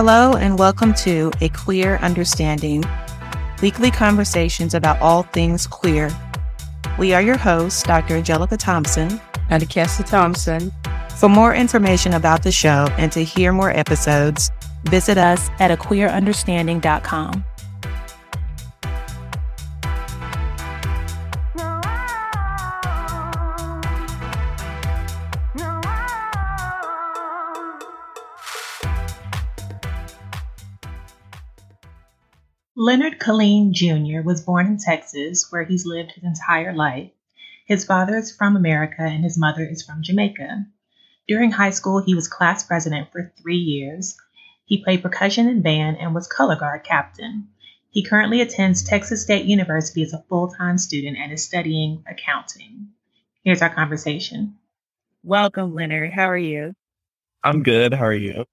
Hello, and welcome to A Queer Understanding, weekly conversations about all things queer. We are your hosts, Dr. Angelica Thompson and Cassie Thompson. For more information about the show and to hear more episodes, visit us at aqueerunderstanding.com. Leonard Keelen Jr. was born in Texas, where he's lived his entire life. His father is from America and his mother is from Jamaica. During high school, he was class president for three years. He played percussion in band and was color guard captain. He currently attends Texas State University as a full time student and is studying accounting. Here's our conversation. Welcome, Leonard. How are you? I'm good. How are you?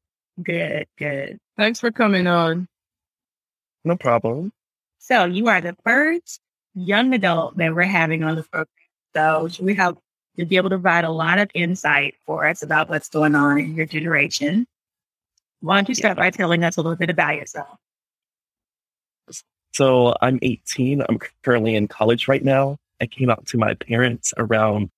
Good, good. Thanks for coming on. No problem. So you are the first young adult that we're having on the program. So we have to be able to provide a lot of insight for us about what's going on in your generation. Why don't you start by telling us a little bit about yourself? So I'm 18. I'm currently in college right now. I came out to my parents around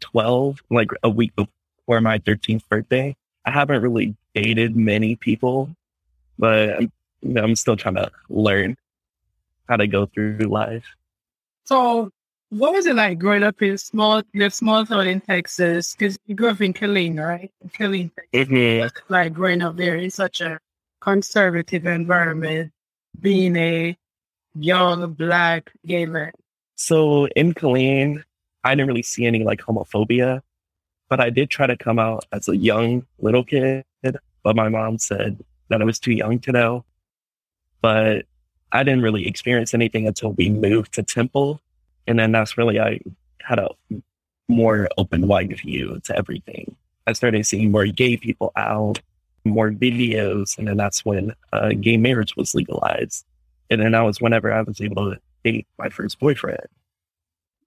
12, like a week before my 13th birthday. I haven't really dated many people, but know, I'm still trying to learn how to go through life. So, what was it like growing up in small, the small town in Texas? Because you grew up in Killeen, right? Killeen, mm-hmm. like growing up there in such a conservative environment, being a young black gay man. So in Killeen, I didn't really see any like homophobia, but I did try to come out as a young little kid. But my mom said that I was too young to know but I didn't really experience anything until we moved to Temple. And then that's really, I had a more open wide view to everything. I started seeing more gay people out, more videos. And then that's when uh, gay marriage was legalized. And then that was whenever I was able to date my first boyfriend.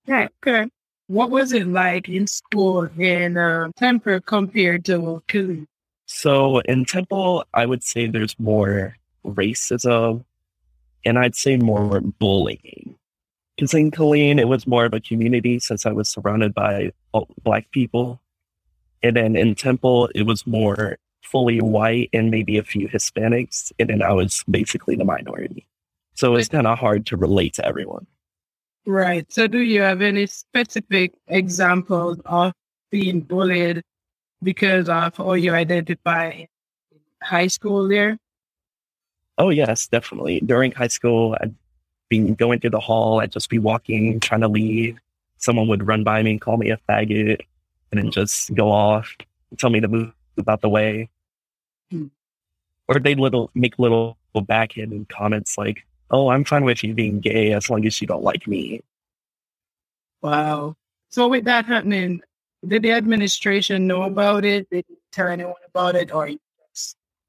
Yeah, okay. What was it like in school in uh, Temple compared to Killeen? So in Temple, I would say there's more racism, and I'd say more bullying. Because in Killeen, it was more of a community since I was surrounded by Black people. And then in Temple, it was more fully white and maybe a few Hispanics. And then I was basically the minority. So it's kind of hard to relate to everyone. Right. So do you have any specific examples of being bullied because of how you identify in high school there? Oh, yes, definitely. During high school, I'd be going through the hall. I'd just be walking, trying to leave. Someone would run by me and call me a faggot and then just go off, tell me to move about the way. Hmm. Or they'd little make little backhanded comments like, oh, I'm fine with you being gay as long as you don't like me. Wow. So with that happening, did the administration know about it? Did you tell anyone about it or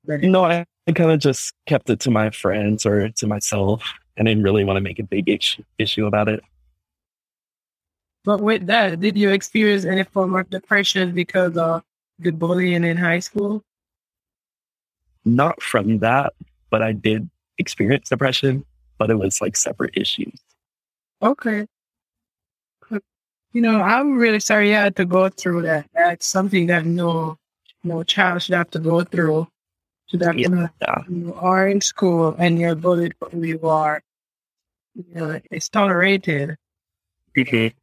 no, I, I kind of just kept it to my friends or to myself. And I didn't really want to make a big issue, issue about it. But with that, did you experience any form of depression because of the bullying in high school? Not from that, but I did experience depression, but it was like separate issues. Okay. You know, I'm really sorry you had to go through that. That's something that no no child should have to go through to that yeah. you are in school and you're bullied for who you are. You know, it's tolerated. Mm-hmm.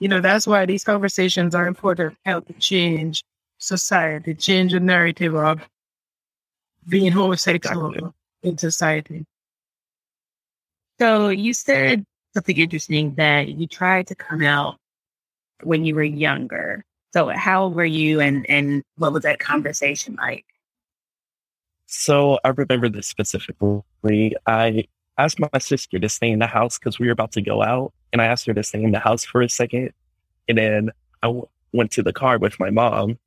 You know, that's why these conversations are important how to help change society, change the narrative of being homosexual exactly. in society. So you said something interesting that you tried to come out when you were younger. So how were you and, and what was that conversation like? So I remember this specifically. I asked my sister to stay in the house because we were about to go out. And I asked her to stay in the house for a second. And then I w- went to the car with my mom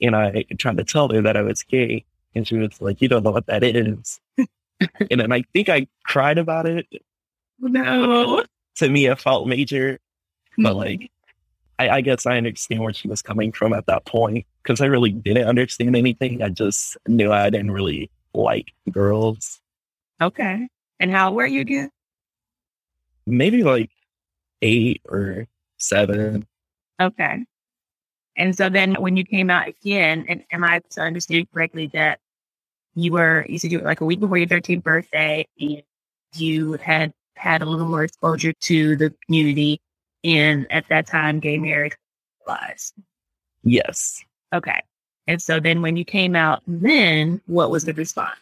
and I tried to tell her that I was gay. And she was like, You don't know what that is. and then I think I cried about it. No. to me, it felt major. But like, I, I guess I understand where she was coming from at that point because I really didn't understand anything. I just knew I didn't really like girls. Okay. And how old were you again? Maybe like eight or seven. Okay. And so then when you came out again, and am I to understand correctly that you were, you said you were like a week before your 13th birthday and you had had a little more exposure to the community. And at that time, gay marriage was. Yes. Okay. And so then when you came out, then what was the response?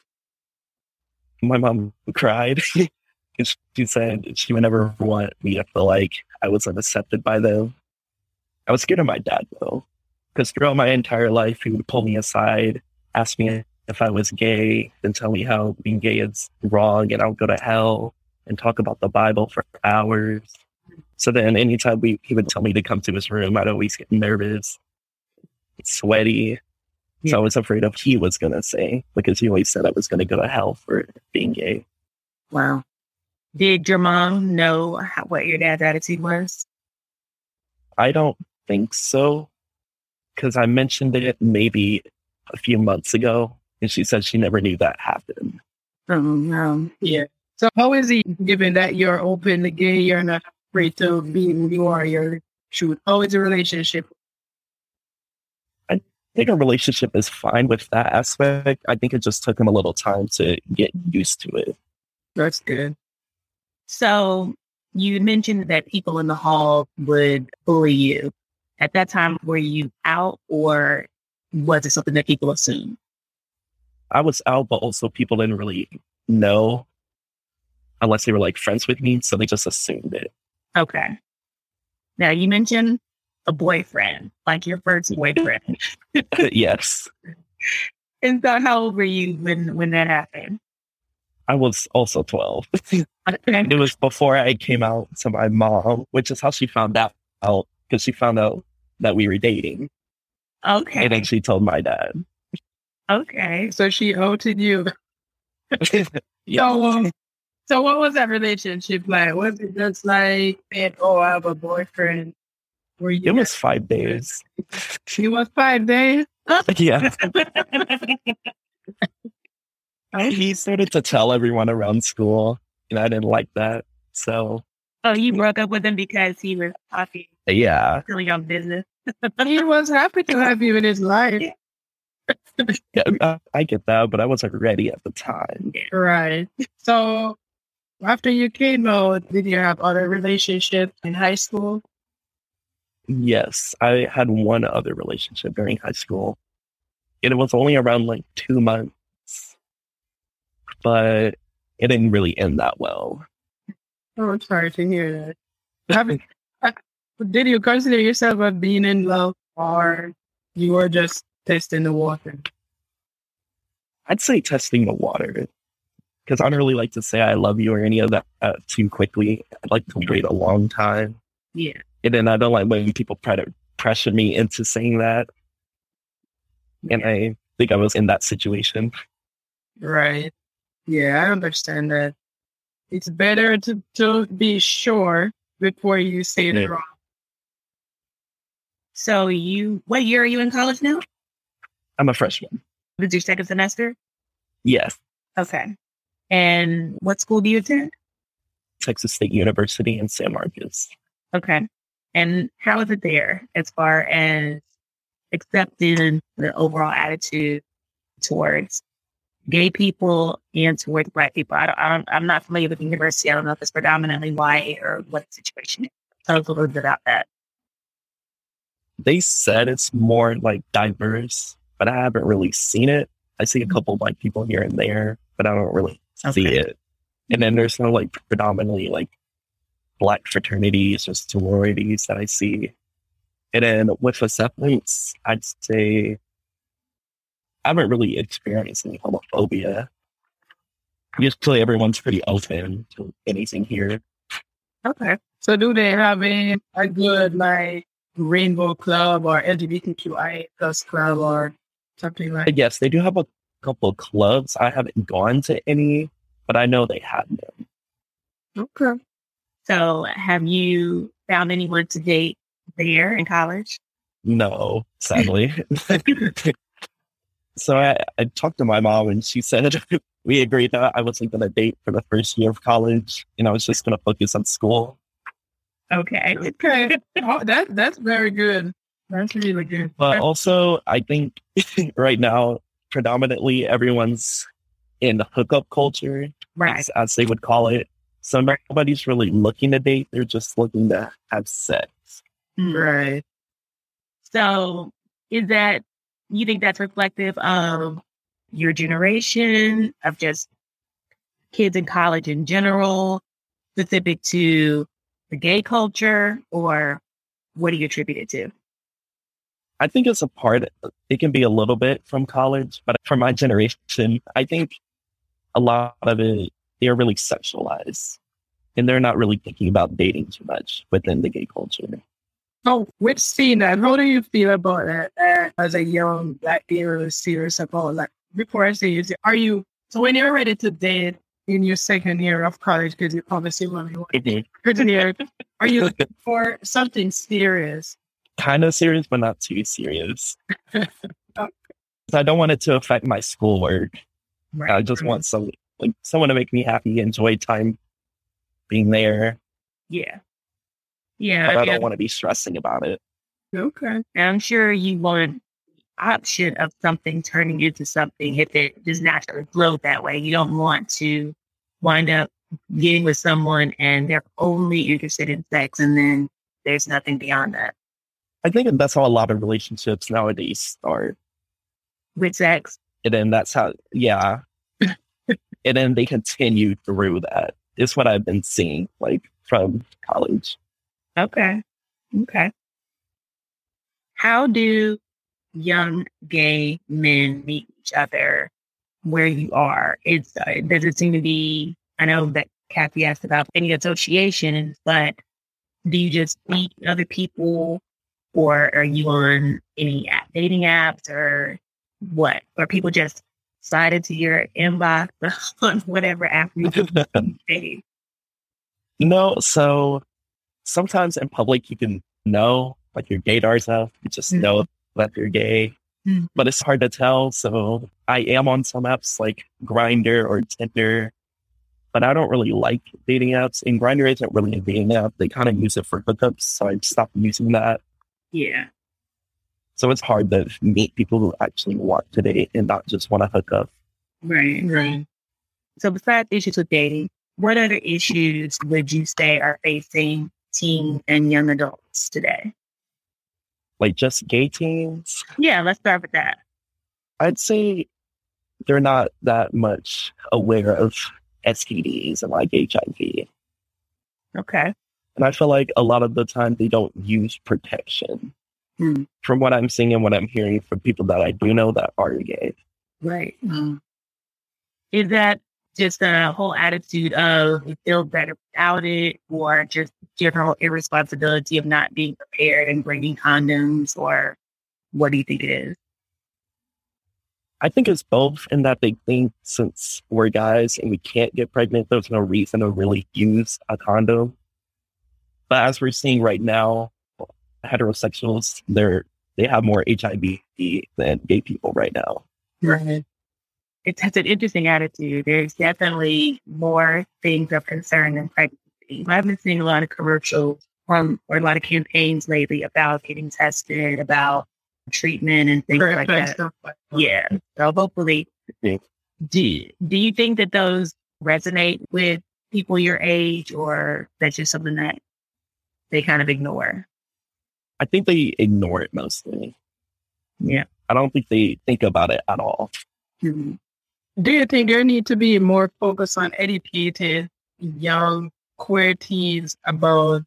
My mom cried. she said she would never want me to feel like I was unaccepted by them. I was scared of my dad though, because throughout my entire life, he would pull me aside, ask me if I was gay, then tell me how being gay is wrong and I'll go to hell and talk about the Bible for hours. So then anytime we, he would tell me to come to his room, I'd always get nervous, sweaty. Yeah. So I was afraid of he was going to say because he always said I was going to go to hell for being gay. Wow. Did your mom know how, what your dad's attitude was? I don't think so because I mentioned it maybe a few months ago and she said she never knew that happened. Oh, no. Yeah. So how is he, given that you're open to gay, you're not afraid to be who you are, your truth? How is the relationship? I think a relationship is fine with that aspect. I think it just took him a little time to get used to it. That's good. So you mentioned that people in the hall would bully you. At that time, were you out or was it something that people assumed? I was out, but also people didn't really know unless they were like friends with me. So they just assumed it. Okay. Now you mentioned a boyfriend, like your first boyfriend. yes. And so how old were you when when that happened? I was also 12. it was before I came out to my mom, which is how she found out because she found out that we were dating. Okay. And then she told my dad. Okay. So she outed you. yeah. So, um, so what was that relationship like? Was it just like, oh, I have a boyfriend? Were you it was five days. She was five days? yeah. he started to tell everyone around school, and I didn't like that. So. Oh, you broke up with him because he was happy. Yeah. Still your business. he was happy to have you in his life. yeah, I get that, but I wasn't ready at the time. Right. So after you came out, did you have other relationships in high school? Yes, I had one other relationship during high school. And it was only around like two months, but it didn't really end that well. Oh, I'm sorry to hear that. Uh, did you consider yourself as being in love or you were just testing the water? I'd say testing the water because I don't really like to say I love you or any of that uh, too quickly. I'd like to wait a long time. Yeah. And then I don't like when people try to pressure me into saying that. And yeah. I think I was in that situation. Right. Yeah, I understand that. It's better to, to be sure before you say it yeah. wrong. So you, what year are you in college now? I'm a freshman. Did your second semester? Yes. Okay. And what school do you attend? Texas State University in San Marcos. Okay. And how is it there as far as accepting the overall attitude towards gay people and towards black people? I don't, I don't, I'm not familiar with the university. I don't know if it's predominantly white or what the situation is. Tell us a little bit about that. They said it's more like diverse, but I haven't really seen it. I see a mm-hmm. couple black people here and there, but I don't really okay. see it. And then there's no like predominantly like black fraternities or sororities that I see. And then with acceptance, I'd say I haven't really experienced any homophobia. Usually everyone's pretty open to anything here. Okay. So do they have a, a good like rainbow club or LGBTQI plus club or something like that? Yes, they do have a couple of clubs. I haven't gone to any, but I know they have them. Okay. So have you found anyone to date there in college? No, sadly. So I, I talked to my mom and she said we agreed that I wasn't going to date for the first year of college and I was just going to focus on school. Okay. Okay. Oh, that that's very good. That's really good. But also, I think right now, predominantly everyone's in the hookup culture, Right. as, as they would call it. So nobody's really looking to date; they're just looking to have sex. Hmm. Right. So is that you think that's reflective of your generation, of just kids in college in general, specific to the gay culture, or what do you attribute it to? I think it's a part. It can be a little bit from college, but for my generation, I think a lot of it they're really sexualized, and they're not really thinking about dating too much within the gay culture. So, which scene that, how do you feel about that uh, as a young black girl serious about like before I say you, are you so when you're ready to date in your second year of college because you obviously want to second year, are you looking for something serious? Kind of serious, but not too serious. I don't want it to affect my schoolwork. I just want some like someone to make me happy, enjoy time being there. Yeah. Yeah. But I don't want to be stressing about it. Okay. And I'm sure you want the option of something turning into something if it does naturally flow that way. You don't want to wind up getting with someone and they're only interested in sex and then there's nothing beyond that I think that's how a lot of relationships nowadays start. with sex. And then that's how, yeah. and then they continue through that. It's what I've been seeing, like from college. Okay. Okay. How do young gay men meet each other where you are? It's uh, does it seem to be? I know that Kathy asked about any associations, but do you just meet other people, or are you on any app, dating apps, or what? Or people just slide into your inbox on whatever app you dating? no, so sometimes in public you can know, like your gaydar stuff, you just Mhm. know that you're gay. Mhm. But it's hard to tell. So I am on some apps like Grindr or Tinder, but I don't really like dating apps. And Grindr isn't really a dating app. They kind of use it for hookups. So I stopped using that. Yeah. So it's hard to meet people who actually want to date and not just want to hook up. Right. Right. So besides issues with dating, what other issues would you say are facing teen and young adults today? Like just gay teens, Yeah, let's start with that. I'd say they're not that much aware of STDs and like HIV. Okay. And I feel like a lot of the time they don't use protection. Hmm. From what I'm seeing and what I'm hearing from people that I do know that are gay. Right. Is that just a whole attitude of feel better without it or just general irresponsibility of not being prepared and bringing condoms or what do you think it is? I think it's both in that they think since we're guys and we can't get pregnant, there's no reason to really use a condom. But as we're seeing right now, heterosexuals, they're they have more HIV than gay people right now. Right. It's, it's an interesting attitude. There's definitely more things of concern than pregnancy. I've been seeing a lot of commercials from um, or a lot of campaigns lately about getting tested, about treatment and things like that. Stuff like that. Yeah. So hopefully, Yeah. do, do you think that those resonate with people your age or that's just something that they kind of ignore? I think they ignore it mostly. Yeah. I don't think they think about it at all. Mhm. Do you think there need to be more focus on educating young queer teens about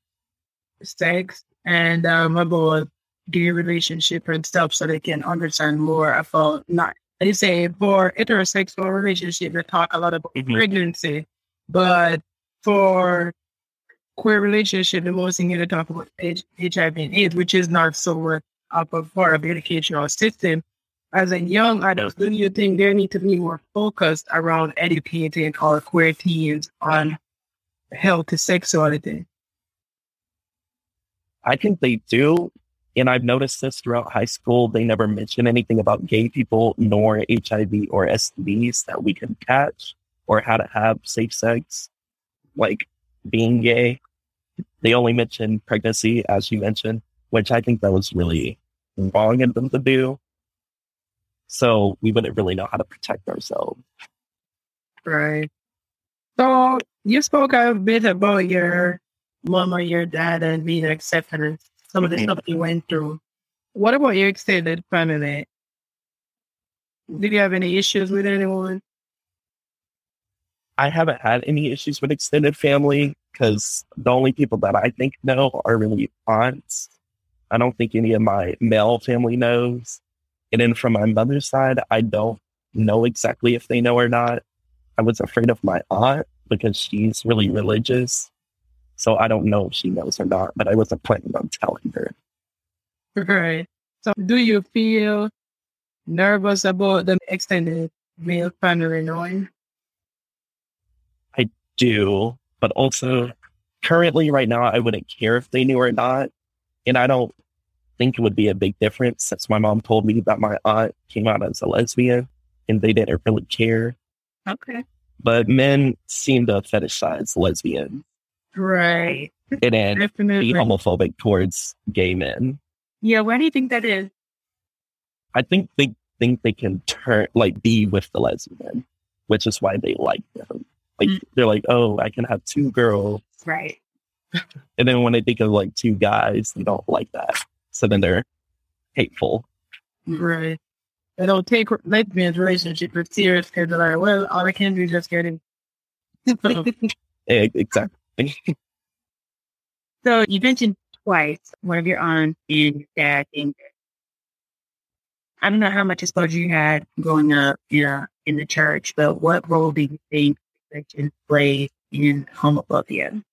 sex and um, about gay relationship and stuff so they can understand more about not they say for heterosexual relationship they talk a lot about Mhm. pregnancy, but for queer relationship the most thing you talk about HIV and AIDS, which is not so much of a part of the educational system as a young adult, do you think there need to be more focused around educating our queer teens on healthy sexuality? I think they do, And I've noticed this throughout high school. They never mention anything about gay people nor HIV or STDs that we can catch or how to have safe sex, like being gay. They only mentioned pregnancy, as you mentioned, which I think that was really wrong of them to do. So we wouldn't really know how to protect ourselves. Right. So you spoke a bit about your mom or your dad and being accepted and some of the mm-hmm. stuff you went through. What about your extended family? Did you have any issues with anyone? I haven't had any issues with extended family because the only people that I think know are really aunts. I don't think any of my male family knows. And then from my mother's side, I don't know exactly if they know or not. I was afraid of my aunt because she's really religious. So I don't know if she knows or not, but I wasn't planning on telling her. Right. So do you feel nervous about the extended male family knowing? Do, but also currently right now I wouldn't care if they knew or not. And I don't think it would be a big difference since my mom told me that my aunt came out as a lesbian and they didn't really care. Okay. But men seem to fetishize lesbians. Right. And then Definitely. be homophobic towards gay men. Yeah, why do you think that is? I think they think they can turn like be with the lesbian, which is why they like them. Like Mm. they're like, oh, I can have two girls. Right. And then when they think of like two guys, they don't like that. So then they're hateful. Right. They don't take lesbian relationship as serious because they're like, well, all I can do is just get him. Eh, Exactly. So you mentioned twice one of your aunts and your dad being. I don't know how much exposure you had growing up in, uh, in the church, but what role do you think religion plays in homophobia?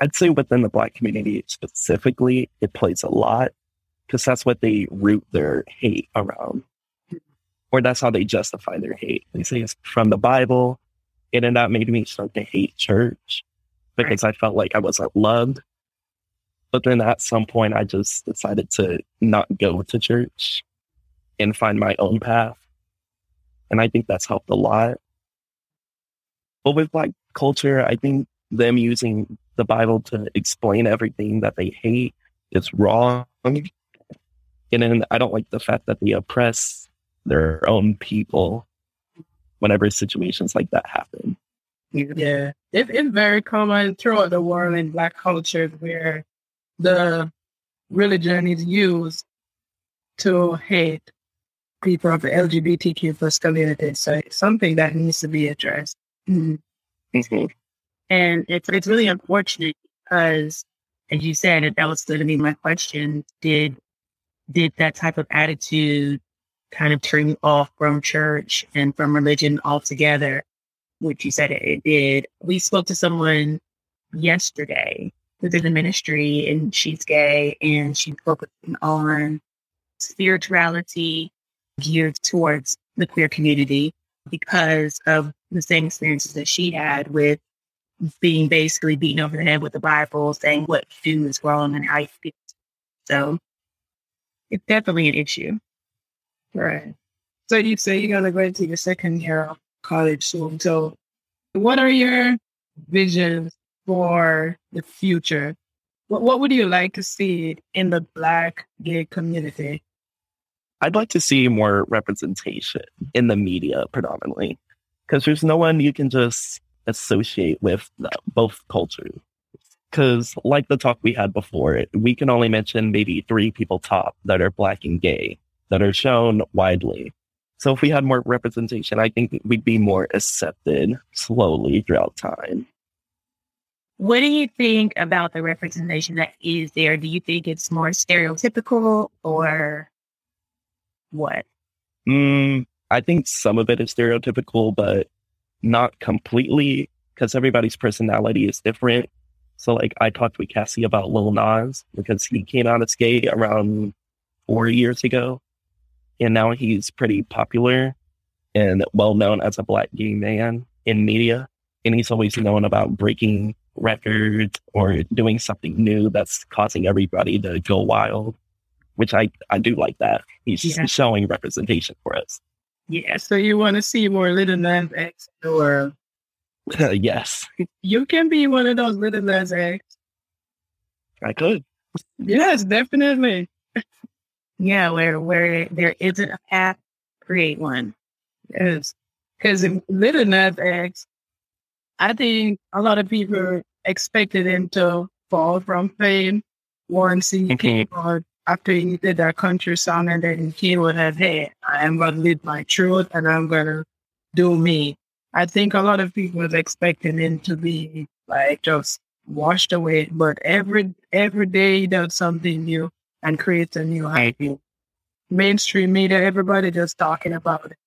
I'd say within the black community specifically, it plays a lot because that's what they root their hate around. Or that's how they justify their hate. They say it's from the Bible. And then that made me start to hate church because I felt like I wasn't loved. But then at some point, I just decided to not go to church and find my own path. And I think that's helped a lot. But with black culture, I think them using the Bible to explain everything that they hate is wrong. And then I don't like the fact that they oppress their own people whenever situations like that happen. Yeah. It, it's very common throughout the world in black cultures where the religion is used to hate people of the LGBTQ plus community. So it's something that needs to be addressed. Mhm. And it's it's really unfortunate because, as you said, and that was going to be my question. Did did that type of attitude kind of turn you off from church and from religion altogether? Which you said it, it did. We spoke to someone yesterday who's in the ministry, and she's gay, and she's focusing on spirituality geared towards the queer community because of the same experiences that she had with being basically beaten over the head with the Bible, saying what you do is wrong and how you feel. So it's definitely an issue. Right. So you say you're going to go into your second year of college soon. So what are your visions for the future? What, what would you like to see in the black gay community? I'd like to see more representation in the media predominantly because there's no one you can just associate with both cultures. Because, like the talk we had before, we can only mention maybe three people top that are black and gay that are shown widely. So, if we had more representation, I think we'd be more accepted slowly throughout time. What do you think about the representation that is there? Do you think it's more stereotypical or what? Mm, I think some of it is stereotypical, but not completely because everybody's personality is different. So, like, I talked with Cassie about Lil Nas because he came out as gay around four years ago. And now he's pretty popular and well known as a black gay man in media. and he's always known about breaking records or doing something new that's causing everybody to go wild, which I, I do like that. He's yeah. showing representation for us. Yeah. So you want to see more little X or? yes. You can be one of those Lil Nas X. I could. Yes, definitely. yeah, where where there isn't a path, create one. Yes. Because Lil Nas X, I think a lot of people expected him to fall from fame once he mm-hmm. came on after he did that country song and then he would have, hey, I am going to live my truth and I'm going to do me. I think a lot of people was expecting him to be like just washed away, but every every day he does something new and creates a new hype. Mainstream media, everybody just talking about it.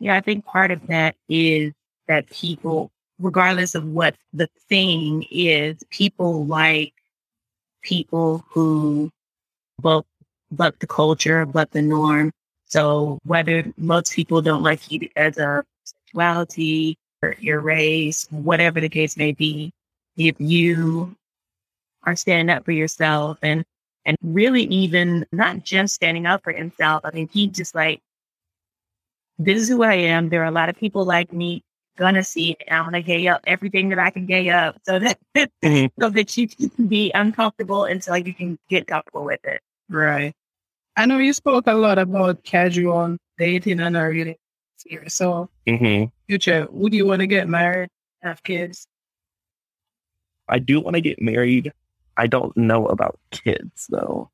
Yeah, I think part of that is that people, regardless of what the thing is, people like people who buck, buck the culture, buck the norm. So whether most people don't like you as a sexuality or your race, whatever the case may be, if you are standing up for yourself and and really even not just standing up for himself. I mean, he just like this is who I am. There are a lot of people like me gonna see it. I'm gonna gay up everything that I can gay up so that mm-hmm. so that you can be uncomfortable until you can get comfortable with it. Right. I know you spoke a lot about casual dating and our really serious. So mm-hmm. future, would you want to get married, have kids? I do want to get married. I don't know about kids though.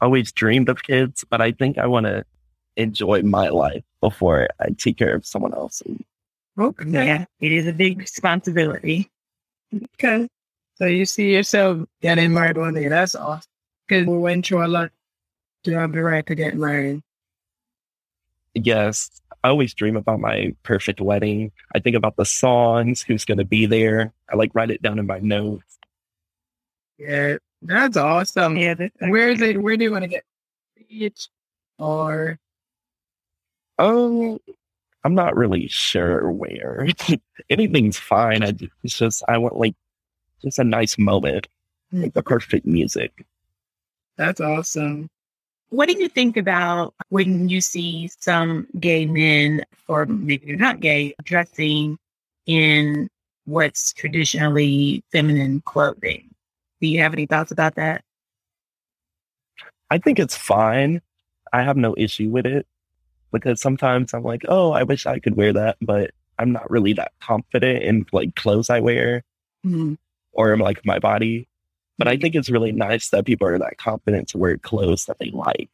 I always dreamed of kids, but I think I want to enjoy my life before I take care of someone else. Okay. Yeah, it is a big responsibility. Okay. So you see yourself getting married one day. That's awesome. Because we went through a lot to have the right to get married. Yes. I always dream about my perfect wedding. I think about the songs, who's going to be there. I like write it down in my notes. Yeah, that's awesome. Yeah, where is it? Where do you want to get? Beach or Oh, I'm not really sure where. Anything's fine. I, it's just I want like just a nice moment, hmm. like the perfect music. That's awesome. What do you think about when you see some gay men, or maybe they're not gay, dressing in what's traditionally feminine clothing? Do you have any thoughts about that? I think it's fine. I have no issue with it because sometimes I'm like, oh, I wish I could wear that, but I'm not really that confident in like clothes I wear mm-hmm. or like my body. But I think it's really nice that people are that confident to wear clothes that they like.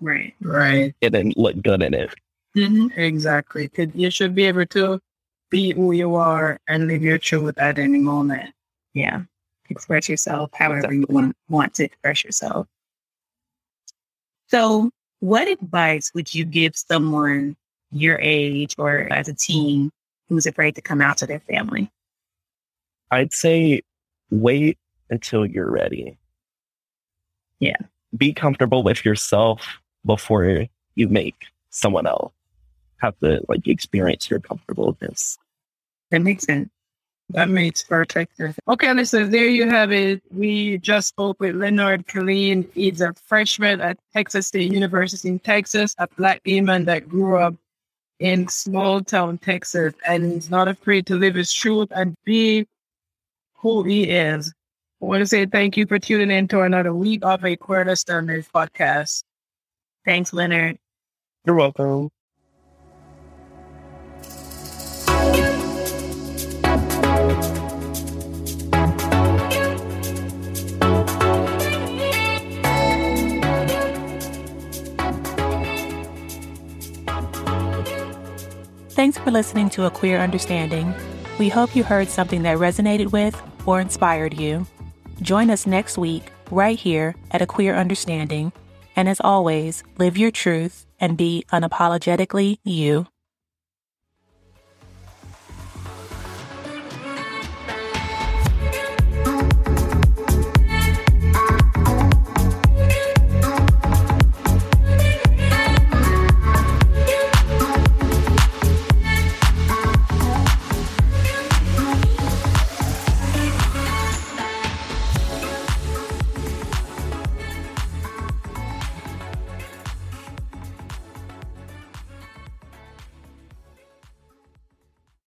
Right. Right. And then look good in it. Mm-hmm. Exactly. Cuz you should be able to be who you are and live your truth at any moment. Yeah. Express yourself however exactly. you want, want to express yourself. So what advice would you give someone your age or as a teen who's afraid to come out to their family? I'd say wait until you're ready. Yeah. Be comfortable with yourself before you make someone else have to like experience your comfortableness. That makes sense. That makes perfect sense. Okay, listen, there you have it. We just spoke with Leonard Keelen. He's a freshman at Texas State University in Texas, a black man that grew up in small town Texas and he's not afraid to live his truth and be who he is. I want to say thank you for tuning in to another week of a Queer Understanding podcast. Thanks, Leonard. You're welcome. Thanks for listening to A Queer Understanding. We hope you heard something that resonated with or inspired you. Join us next week, right here at A Queer Understanding. And as always, live your truth and be unapologetically you.